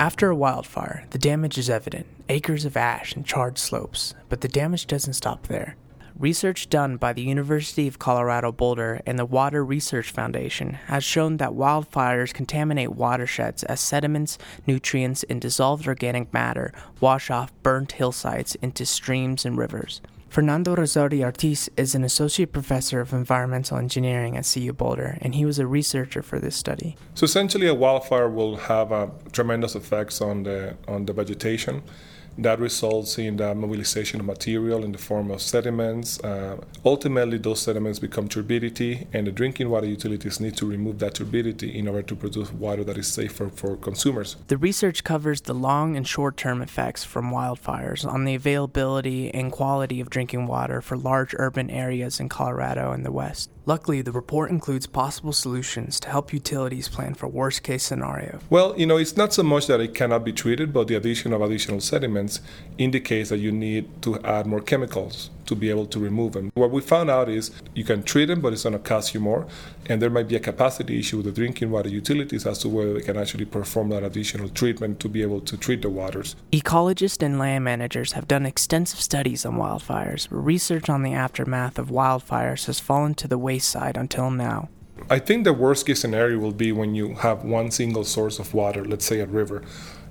After a wildfire, the damage is evident acres of ash and charred slopes, but the damage doesn't stop there. Research done by the University of Colorado Boulder and the Water Research Foundation has shown that wildfires contaminate watersheds as sediments, nutrients, and dissolved organic matter wash off burnt hillsides into streams and rivers. Fernando Rosario Ortiz is an associate professor of environmental engineering at CU Boulder, and he was a researcher for this study. So essentially, a wildfire will have uh, tremendous effects on the on the vegetation that results in the mobilization of material in the form of sediments. Uh, ultimately, those sediments become turbidity, and the drinking water utilities need to remove that turbidity in order to produce water that is safer for consumers. The research covers the long and short term effects from wildfires on the availability and quality of drinking water for large urban areas in Colorado and the West. Luckily, the report includes possible solutions to help utilities plan for worst case scenario. Well, you know, it's not so much that it cannot be treated, but the addition of additional sediments indicates that you need to add more chemicals to be able to remove them. What we found out is you can treat them, but it's going to cost you more. And there might be a capacity issue with the drinking water utilities as to whether they can actually perform that additional treatment to be able to treat the waters. Ecologists and land managers have done extensive studies on wildfires, but research on the aftermath of wildfires has fallen to the wayside until now. I think the worst case scenario will be when you have one single source of water, let's say a river,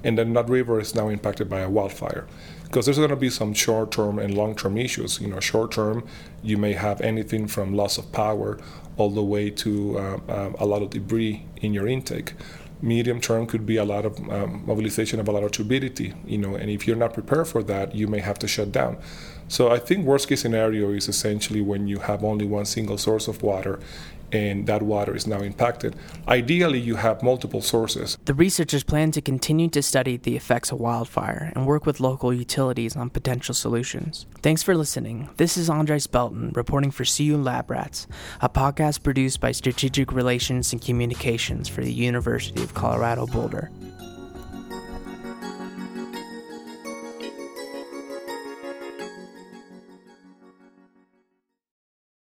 and then that river is now impacted by a wildfire because there's going to be some short term and long term issues. You know, short term, you may have anything from loss of power all the way to um, um, a lot of debris in your intake. Medium term could be a lot of um, mobilization of a lot of turbidity, you know, and if you're not prepared for that, you may have to shut down. So I think worst case scenario is essentially when you have only one single source of water and that water is now impacted. Ideally, you have multiple sources. The researchers plan to continue to study the effects of wildfire and work with local utilities on potential solutions. Thanks for listening. This is Andres Belton reporting for CU Lab Rats, a podcast produced by Strategic Relations and Communications for the University of Colorado Boulder.